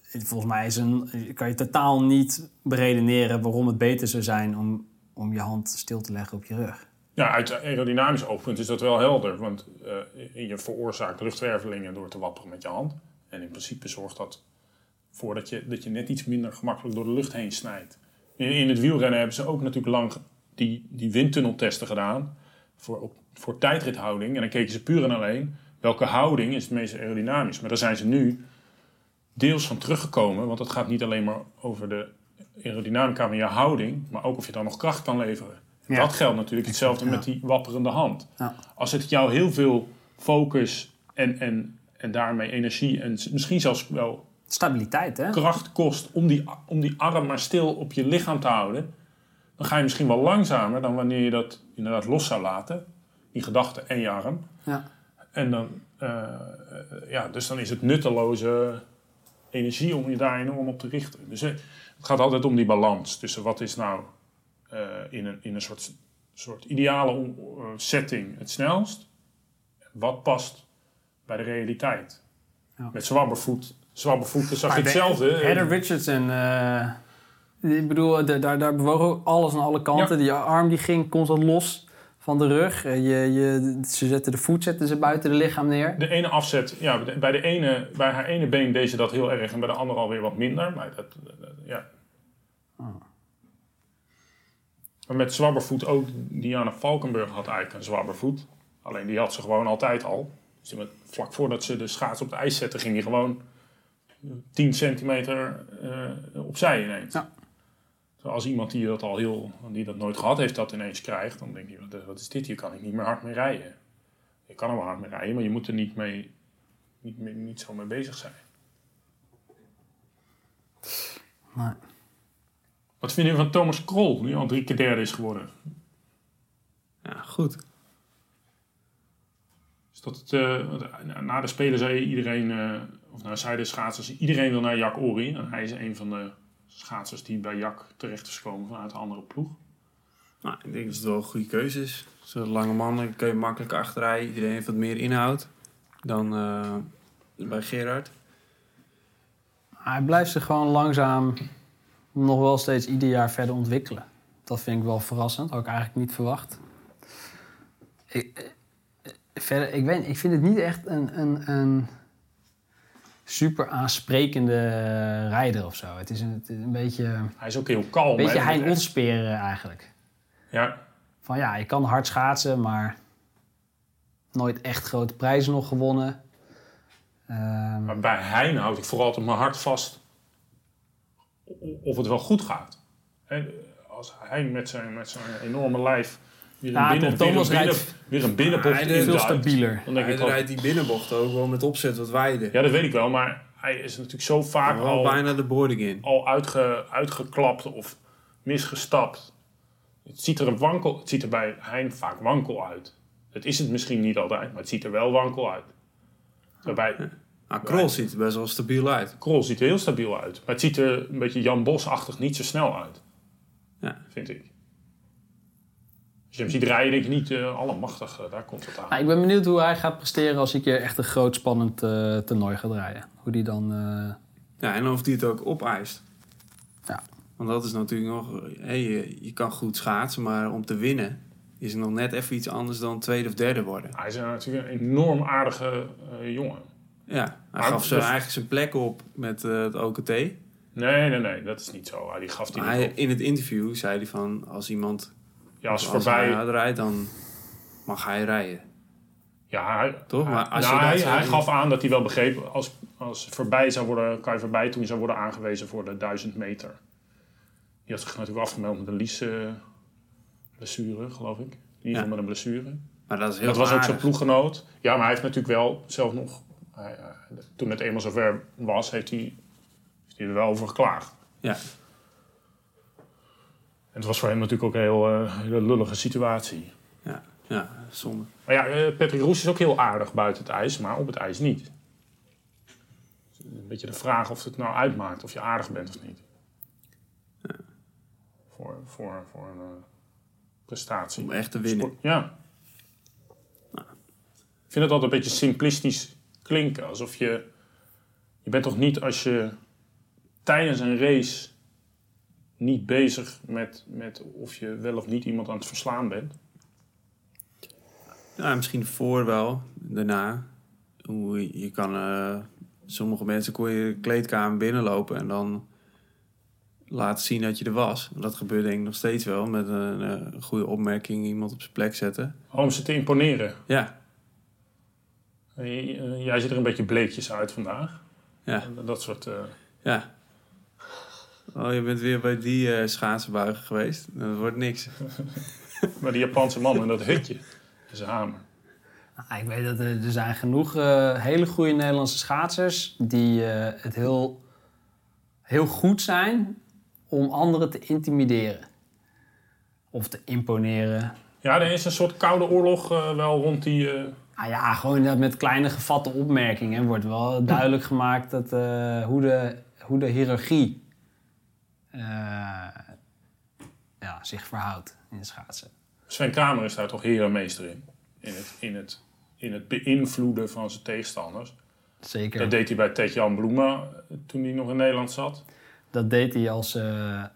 volgens mij is een, kan je totaal niet beredeneren waarom het beter zou zijn om, om je hand stil te leggen op je rug. Ja, uit aerodynamisch oogpunt is dat wel helder. Want eh, je veroorzaakt luchtwervelingen door te wapperen met je hand. En in principe zorgt dat voor dat je, dat je net iets minder gemakkelijk door de lucht heen snijdt. In, in het wielrennen hebben ze ook natuurlijk lang die, die windtunneltesten gedaan. Voor, op, voor tijdrithouding. En dan keken ze puur en alleen welke houding is het meest aerodynamisch. Maar daar zijn ze nu deels van teruggekomen. Want het gaat niet alleen maar over de aerodynamica van je houding. Maar ook of je dan nog kracht kan leveren. Ja. Dat geldt natuurlijk hetzelfde ja. met die wapperende hand. Ja. Als het jou heel veel focus en, en, en daarmee energie en misschien zelfs wel Stabiliteit, hè? kracht kost om die, om die arm maar stil op je lichaam te houden, dan ga je misschien wel langzamer dan wanneer je dat inderdaad los zou laten. Die gedachte en je arm. Ja. En dan, eh, eh, ja, dus dan is het nutteloze energie om je daar enorm op te richten. Dus eh, het gaat altijd om die balans tussen wat is nou in, een, in een soort, soort ideale eh, setting het snelst. Wat past bij de realiteit. Ja. Met zwabbervoet, zwabbervoeten zag je de- hetzelfde. Heather Richardson, eh, ik bedoel, daar, daar bewoog ook alles aan alle kanten. Die arm die ging constant los van de rug. Eh, Je, je, ze zetten de voet zetten ze buiten de lichaam neer. De ene afzet, ja, bij de- ene, bij haar ene been deed ze dat heel erg en bij de andere alweer wat minder. Maar dat, dat- ja. Ah. Maar met zwabbervoet ook, Diana Valkenburg had eigenlijk een zwabbervoet. Alleen die had ze gewoon altijd al. Dus die met- vlak voordat ze de schaats op het ijs zetten, ging hij gewoon 10 centimeter eh, opzij ineens. Ja. Als iemand die dat al heel, die dat nooit gehad heeft, dat ineens krijgt, dan denk je, wat, wat is dit? Hier kan ik niet meer hard mee rijden. Je kan er wel hard mee rijden, maar je moet er niet, mee, niet, niet zo mee bezig zijn. Wat vind je van Thomas Krol, die al drie keer derde is geworden? Ja, goed. Is dat het, eh, eh, na de Spelen zei iedereen, eh, of nou zei de schaatsers, iedereen wil naar Jack Ori. En hij is een van de schaatsers die bij Jack terecht is gekomen vanuit een andere ploeg. Nou, ik denk dat het wel een goede keuze is. Zo'n lange mannen kun je makkelijk achterrijden. Iedereen heeft wat meer inhoud dan eh, bij Gerard. Hij blijft zich gewoon langzaam nog wel steeds ieder jaar verder ontwikkelen. Dat vind ik wel verrassend. Had ik eigenlijk niet verwacht. Ik, eh, verder, ik, weet, ik vind het niet echt een, een, een super aansprekende rijder of zo. Het is een, het is een beetje, een Hij is ook heel kalm. beetje hè? Hein Otsperen eigenlijk. Ja, Van ja, je kan hard schaatsen, maar nooit echt grote prijzen nog gewonnen. Ehm, maar bij Hein houd ik vooral altijd mijn hart vast of het wel goed gaat. Hè, Als Hein met zijn, met zijn enorme lijf weer een, Ja, binnen, Tom weer een, Thomas binnen, rijdt- weer een binnenbocht Hij veel deed induikt, stabieler. Dan denk Hij ik rijdt die binnenbocht ook wel met opzet wat wijder. ja, dat weet ik wel, maar hij is natuurlijk zo vaak al... bijna de boarding in. al uitge, uitgeklapt of misgestapt. Het ziet er een wankel, het ziet er bij Hein vaak wankel uit. Het is het misschien niet altijd, maar het ziet er wel wankel uit. Waarbij Nou, Krol ziet er best wel stabiel uit. Krol ziet er heel stabiel uit, maar het ziet er een beetje Jan Bos-achtig niet zo snel uit. Ja. Vind ik. Als je hem ziet rijden, denk je niet, eh allemachtig, eh, daar komt het aan. Nou, ik ben benieuwd hoe hij gaat presteren als hij een keer echt een groot spannend eh, toernooi gaat rijden. Hoe die dan... eh, Ja, en of die het ook opeist. Ja. Want dat is natuurlijk nog... Hey, je, je kan goed schaatsen, maar om te winnen... is het nog net even iets anders dan tweede of derde worden. Hij is natuurlijk een enorm aardige eh, jongen. Ja, hij gaf ze dat- eigenlijk zijn plek op met eh, het OKT. Nee, nee, nee, dat is niet zo. Hij- Die gaf die hij, op. in het interview zei hij van... als iemand Ja, als als voorbij... hij rijdt, dan mag hij rijden. Ja, hij, Toch? Maar als nou, je hij, hij gaf aan dat hij wel begreep, als, als voorbij zou worden, kan je voorbij toen zou worden aangewezen voor de 1000 meter. Die had zich natuurlijk afgemeld met een lies blessure, geloof ik. In ieder geval Ja. met een blessure. Maar dat is heel dat was ook zijn ploeggenoot. Ja, maar hij heeft natuurlijk wel zelf nog, hij, eh, toen het eenmaal zover was, heeft hij, heeft hij er wel over geklaagd. Ja. En het was voor hem natuurlijk ook een heel, eh, hele lullige situatie. Ja, ja, zonde. Maar ja, eh, Patrick Roes is ook heel aardig buiten het ijs, maar op het ijs niet. Dus Een beetje de vraag of het nou uitmaakt of je aardig bent of niet. Voor, voor, voor een prestatie. Om echt te winnen. Sport- ja. Ik vind het altijd een beetje simplistisch klinken. Alsof je... Je bent toch niet als je tijdens een race niet bezig met, met of je wel of niet iemand aan het verslaan bent. Ja, misschien voor wel, daarna. Hoe je, kan, eh, sommige mensen kon je kleedkamer binnenlopen en dan laten zien dat je er was. Dat gebeurt denk ik nog steeds wel, met een, eh, goede opmerking iemand op zijn plek zetten. Om ze te imponeren. Ja, Jij ziet er een beetje bleekjes uit vandaag. ja, Dat soort... eh, ja. Oh, je bent weer bij die eh schaatsenbuigen geweest. Dat wordt niks. maar die Japanse man in dat hutje. Dat is een hamer. Nou, ik weet dat er, er zijn genoeg eh, hele goede Nederlandse schaatsers die eh, het heel, heel goed zijn om anderen te intimideren. Of te imponeren. Ja, er is een soort koude oorlog eh, wel rond die... Ah ja, gewoon dat met kleine gevatte opmerkingen wordt wel duidelijk gemaakt dat, eh, hoe, de, hoe de hiërarchie eh, ja, zich verhoudt in het schaatsen. Sven Kramer is daar toch herenmeester in. In het, in het, in het beïnvloeden van zijn tegenstanders. Zeker. Dat deed hij bij Ted-Jan Bloema eh, toen hij nog in Nederland zat. Dat deed hij als,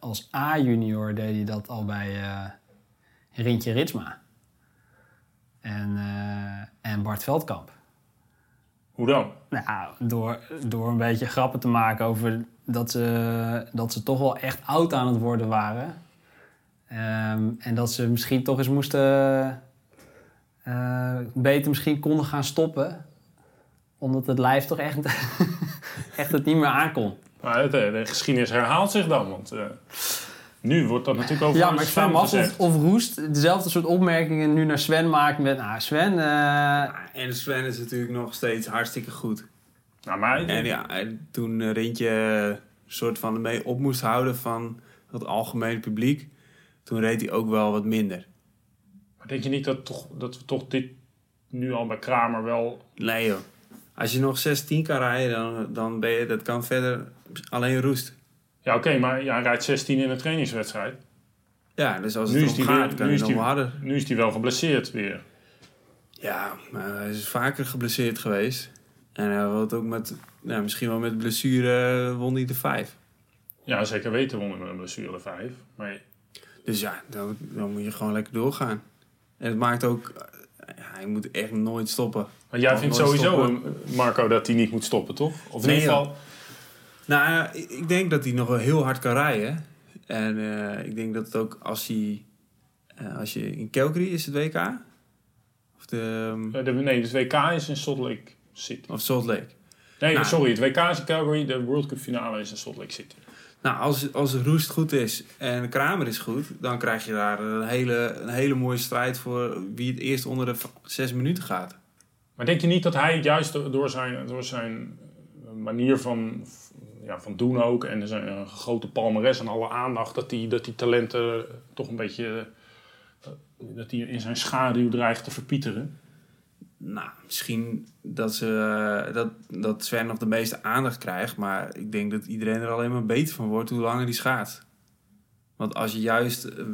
als A-junior, deed hij dat al bij Rintje Ritsma. En, eh, en Bart Veldkamp. Hoe dan? Nou, door, door een beetje grappen te maken over dat ze, dat ze toch wel echt oud aan het worden waren. Ehm, en dat ze misschien toch eens moesten eh, beter misschien konden gaan stoppen. Omdat het lijf toch echt, echt het niet meer aankon. Maar de, de geschiedenis herhaalt zich dan. Want eh, nu wordt dat natuurlijk over Ja, maar ik vraag me af gezegd. of, of Roest dezelfde soort opmerkingen nu naar Sven maakt met... Nou, Sven, eh, En Sven is natuurlijk nog steeds hartstikke goed. Nou, maar En ja, en toen eh, Rintje een soort van mee op moest houden van het algemene publiek, toen reed hij ook wel wat minder. maar denk je niet dat, toch, dat we toch dit nu al bij Kramer wel... Nee joh. Als je nog 16 kan rijden, dan, dan ben je, dat kan verder alleen roest. Ja, oké, maar ja, hij rijdt 16 in een trainingswedstrijd. Ja, dus als Nu het is erom die gaat, kan nu hij nog harder. Nu is hij wel geblesseerd weer. Ja, maar hij is vaker geblesseerd geweest. En hij had ook met, nou, misschien wel met blessure won hij de vijf. Ja, zeker weten wonnen we een blessure 5. Maar Dus ja, dan, dan moet je gewoon lekker doorgaan. En het maakt ook, eh, ja, je moet echt nooit stoppen. Maar jij vindt sowieso, stoppen. eh, Marco, dat hij niet moet stoppen, toch? Of in ieder geval... Nou, ja, ik denk dat hij nog wel heel hard kan rijden. En eh, ik denk dat het ook als hij, eh, als je in Calgary is het WK? Of, de, ehm, eh, de, nee, het WK is in Salt Lake City. of Salt Lake. Nee, Nou. sorry, het WK is in Calgary, de World Cup finale is in Salt Lake City. Nou, als, als Roest goed is en Kramer is goed, dan krijg je daar een hele, een hele mooie strijd voor wie het eerst onder de zes minuten gaat. Maar denk je niet dat hij juist door zijn, door zijn eh, manier van, ja, van doen ook en zijn eh, grote palmares en alle aandacht, dat die, dat die talenten toch een beetje eh, dat die in zijn schaduw dreigt te verpieteren? Nou, misschien dat, ze, eh, dat, dat Sven nog de meeste aandacht krijgt, maar ik denk dat iedereen er alleen maar beter van wordt hoe langer die schaat. Want als je juist, eh,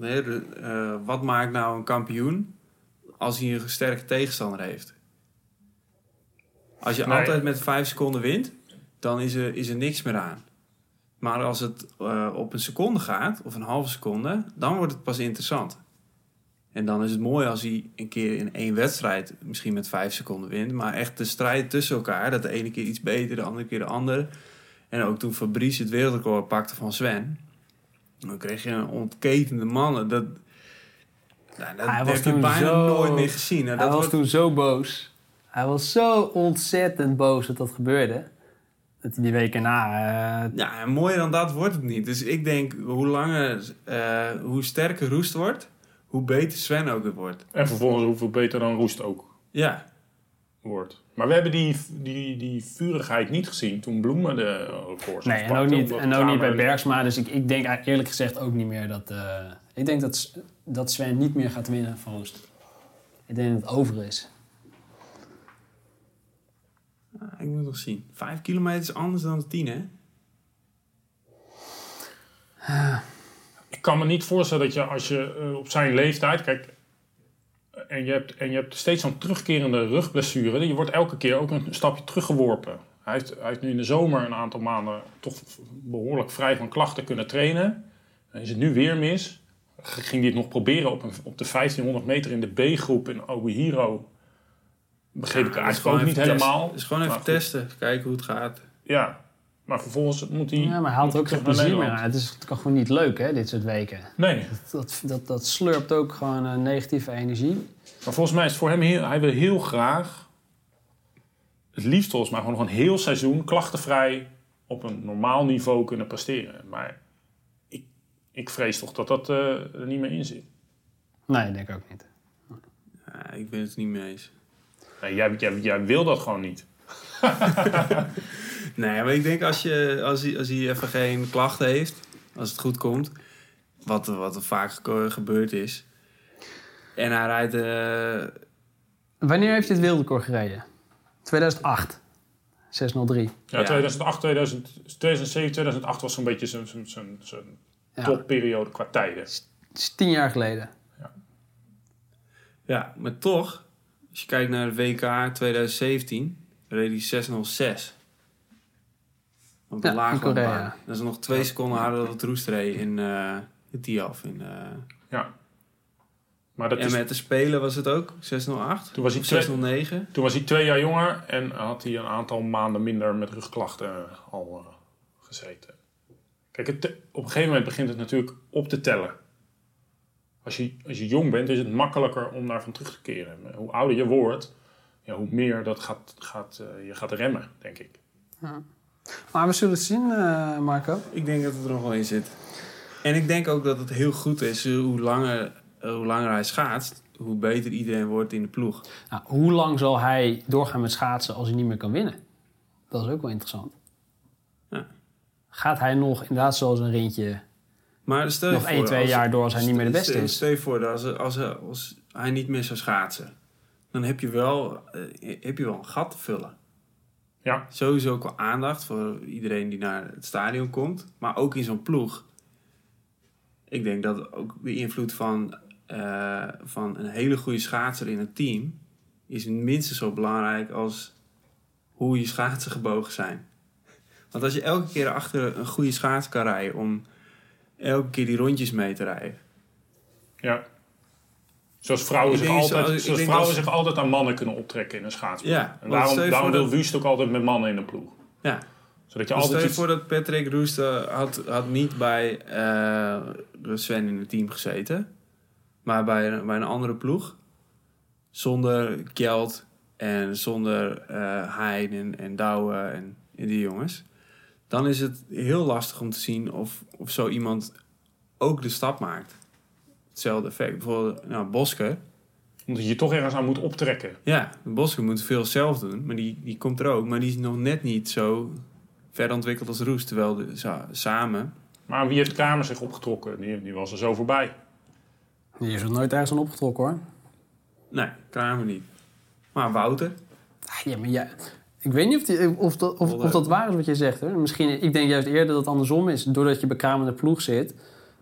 eh, eh, wat maakt nou een kampioen als hij een sterke tegenstander heeft? Als je Nee. altijd met vijf seconden wint, dan is er, is er niks meer aan. Maar als het eh, op een seconde gaat, of een halve seconde, dan wordt het pas interessant. En dan is het mooi als hij een keer in één wedstrijd misschien met vijf seconden wint. Maar echt de strijd tussen elkaar, dat de ene keer iets beter, de andere keer de andere. En ook toen Fabrice het wereldrecord pakte van Sven. Dan kreeg je een ontketende mannen. Dat, nou, dat Hij heb je bijna zo- nooit meer gezien. hij Dat was wordt- toen zo boos. Hij was zo ontzettend boos dat dat gebeurde. Dat die weken na... eh, Ja, en mooier dan dat wordt het niet. Dus ik denk, hoe langer, eh, hoe sterker Roest wordt, hoe beter Sven ook wordt. En vervolgens hoeveel beter dan Roest ook Ja, wordt. Maar we hebben die, die, die vurigheid niet gezien toen Bloemen de records Nee, en ook niet, en ook niet bij Bergsma. Dus ik, ik denk eerlijk gezegd ook niet meer dat... eh, ik denk dat, dat Sven niet meer gaat winnen van Roest. Ik denk dat het over is. Ah, ik moet nog zien. Vijf kilometer is anders dan tien, hè? Ik kan me niet voorstellen dat je als je eh, op zijn leeftijd... Kijk, en je hebt, en je hebt steeds zo'n terugkerende rugblessure. Je wordt elke keer ook een stapje teruggeworpen. Hij heeft, hij nu in de zomer een aantal maanden toch behoorlijk vrij van klachten kunnen trainen. En is het nu weer mis. Ging hij het nog proberen op, een, op de 1500 meter in de B-groep in Obihiro. Begreep ik Ja, eigenlijk gewoon ook niet testen. helemaal. Het is gewoon even Maar goed. testen. Kijken hoe het gaat. Ja, maar vervolgens moet hij... Ja, maar hij haalt ook geen plezier meer aan. Het is toch gewoon niet leuk, hè, dit soort weken. Nee, Dat, dat, dat slurpt ook gewoon eh, negatieve energie. maar volgens mij is het voor hem heel... Hij wil heel graag... Het liefst volgens mij gewoon nog een heel seizoen klachtenvrij op een normaal niveau kunnen presteren. Maar ik, ik vrees toch dat dat eh, er niet meer in zit. Nee, ik denk ook niet. Ja, ik ben het niet mee eens. Jij, jij, jij wil dat gewoon niet. Nee, maar ik denk als, je, als, hij, als hij even geen klachten heeft, als het goed komt, wat, wat er vaak gebeurd is. En hij rijdt. eh, Wanneer heeft je het wereldrecord gereden? 2008. 603. Ja, Ja. 2008, 2000, 2007, 2008 was zo'n beetje zijn, zijn, zijn, zijn Ja. topperiode qua tijden. Het is tien jaar geleden. ja, maar toch, als je kijkt naar de WK 2017, reed hij 606. Op de Ja, in lage Korea. baan. Dat is nog twee seconden harder dan het Roest reed in uh, in Tiaf. In, eh, Ja. Maar dat en is, met de Spelen was het ook 608? toen, was hij Of twee, 609? toen was hij twee jaar jonger en had hij een aantal maanden minder met rugklachten eh, al eh, gezeten. Kijk, het, op een gegeven moment begint het natuurlijk op te tellen. Als je, als je jong bent, is het makkelijker om daarvan terug te keren. Hoe ouder je wordt, ja, hoe meer dat gaat, gaat, eh, je gaat remmen, denk ik. Maar we zullen het zien, eh, Marco. Ik denk dat het er nog wel in zit. En ik denk ook dat het heel goed is eh, hoe langer, hoe langer hij schaatst, hoe beter iedereen wordt in de ploeg. Nou, hoe lang zal hij doorgaan met schaatsen als hij niet meer kan winnen? Dat is ook wel interessant. Ja. Gaat hij nog inderdaad zoals een rintje Maar stel je nog voor, 1, 2 als- jaar door als hij niet meer de beste stel- is? Stel je voor dat als, als, als hij niet meer zou schaatsen, dan heb je wel, eh, heb je wel een gat te vullen. Ja, Sowieso ook wel aandacht voor iedereen die naar het stadion komt. Maar ook in zo'n ploeg. Ik denk dat ook de invloed van, eh, van een hele goede schaatser in een team... is minstens zo belangrijk als hoe je schaatsen gebogen zijn. Want als je elke keer achter een goede schaats kan rijden... om elke keer die rondjes mee te rijden... ja. Zoals vrouwen, zich altijd, zoals vrouwen als- zich altijd aan mannen kunnen optrekken in een schaatsploeg. Ja, en daarom, wil dat- Wust ook altijd met mannen in de ploeg. Ja, Zodat je altijd stel je iets... voor dat Patrick Roest had, had niet bij eh, Sven in het team gezeten. Maar bij, een- bij een andere ploeg. Zonder Kjeld en zonder eh Hein en, en Douwe en, en die jongens. Dan is het heel lastig om te zien of, of zo iemand ook de stap maakt. Hetzelfde effect. Bijvoorbeeld nou, Bosker. Omdat je je toch ergens aan moet optrekken. Ja, Bosker moet veel zelf doen. Maar die, die komt er ook. Maar die is nog net niet zo ver ontwikkeld als Roest. Terwijl de, sa- samen Maar wie heeft Kramer zich opgetrokken? Die, die was er zo voorbij. Die is er nooit ergens aan opgetrokken hoor. Nee, Kramer niet. Maar Wouter? Ah, Ja, maar ja, ik weet niet of, die, of, dat, of, of dat waar is wat je zegt. Hoor. Misschien, ik denk juist eerder dat het andersom is. Doordat je bij Kramer in de ploeg zit,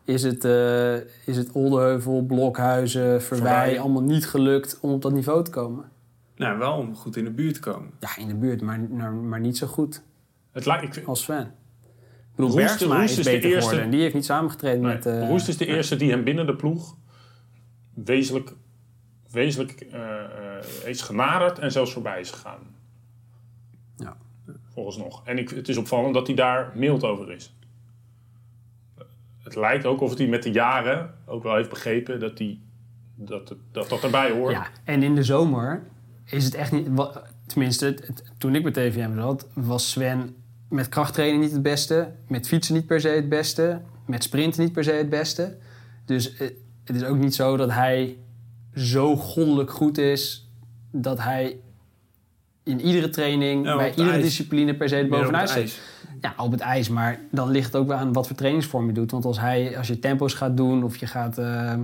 is het, eh is het Oldeheuvel, Blokhuizen, Verwij allemaal niet gelukt om op dat niveau te komen. Nou, wel om goed in de buurt te komen. Ja, in de buurt, maar, maar, niet zo goed Het lijkt, ik, als Sven. Ik bedoel, Roest- Bergsma Roest is, is de beter eerste- geworden en die heeft niet samengetreden nee, met... eh, Roest is de eerste die hem binnen de ploeg wezenlijk, wezenlijk eh, is genaderd en zelfs voorbij is gegaan. Volgens nog. En ik, het is opvallend dat hij daar mild over is. Het lijkt ook of hij met de jaren ook wel heeft begrepen dat hij, dat, dat, dat erbij hoort. Ja, en in de zomer is het echt niet... wa- Tenminste, toen ik bij TVM zat, was Sven met krachttraining niet het beste. Met fietsen niet per se het beste. Met sprinten niet per se het beste. Dus eh, het is ook niet zo dat hij zo goddelijk goed is... dat hij in iedere training, Ja, bij iedere ijs. discipline per se er bovenuit het zit. ijs. Ja, op het ijs. Maar dan ligt het ook wel aan wat voor trainingsvorm je doet. Want als, hij, als je tempo's gaat doen of je gaat eh,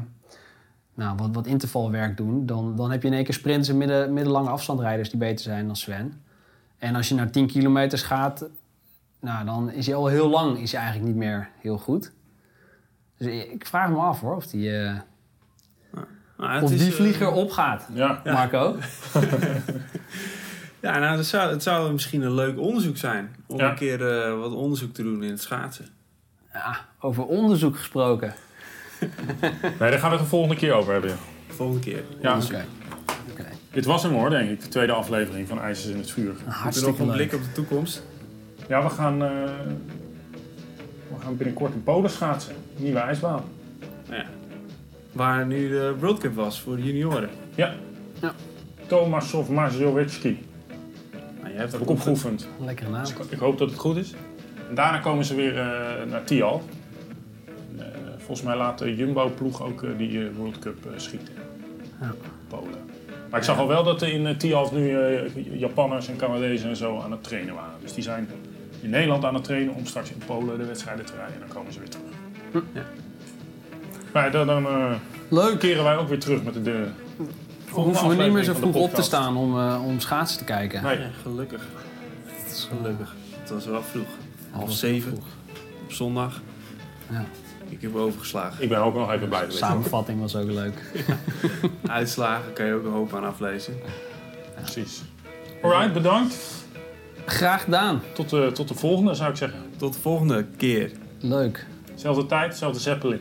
nou, wat, wat intervalwerk doen... Dan, dan heb je in één keer sprinters en midden, middellange afstandrijders die beter zijn dan Sven. En als je naar 10 kilometers gaat... Nou, dan is hij al heel lang is hij eigenlijk niet meer heel goed. Dus ik vraag me af hoor, of die, eh, of is, die eh, vlieger opgaat. Ja. Marco? Ja, nou, het zou, het zou misschien een leuk onderzoek zijn. Om Ja. een keer eh, wat onderzoek te doen in het schaatsen. Ja, over onderzoek gesproken. Nee, daar gaan we het de volgende keer over hebben. Volgende keer. Ja. Oké. Oké. Dit was hem hoor, denk ik. De tweede aflevering van IJzers in het Vuur. Je nog Hartstikke een blik op de toekomst? Ja, we gaan, eh, we gaan binnenkort in Polen schaatsen. Nieuwe ijsbaan. Nou ja. Waar nu de World Cup was voor de junioren. Ja. Ja. Tomasov Mazowiecki. Nou, jij hebt Heb ik opgeoefend. Lekkere naam. Dus ik, ik hoop dat het goed is. En daarna komen ze weer eh, naar Tial. Eh, volgens mij laat de Jumbo-ploeg ook eh, die World Cup eh, schieten. Ja. Polen. Maar ik zag al wel dat er in uh, Tialf nu eh, Japanners en Canadezen en zo aan het trainen waren. Dus die zijn in Nederland aan het trainen om straks in Polen de wedstrijden te rijden. En dan komen ze weer terug. Ja. Maar dan, dan eh, Leuk. keren wij ook weer terug met de... de Hoeven we niet meer zo de vroeg op te staan om, eh, om schaatsen te kijken. Nee. Ja, gelukkig. Het is gelukkig. Het was wel vroeg. Half zeven vroeg. op zondag. Ja. Ik heb overgeslagen. Ik ben ook nog even blij. je wel. Samenvatting was ook leuk. Uitslagen kan je ook een hoop aan aflezen. Precies. Alright, bedankt. Graag gedaan. Tot de, tot de volgende zou ik zeggen. Tot de volgende keer. Leuk. Zelfde tijd, zelfde zeppelin.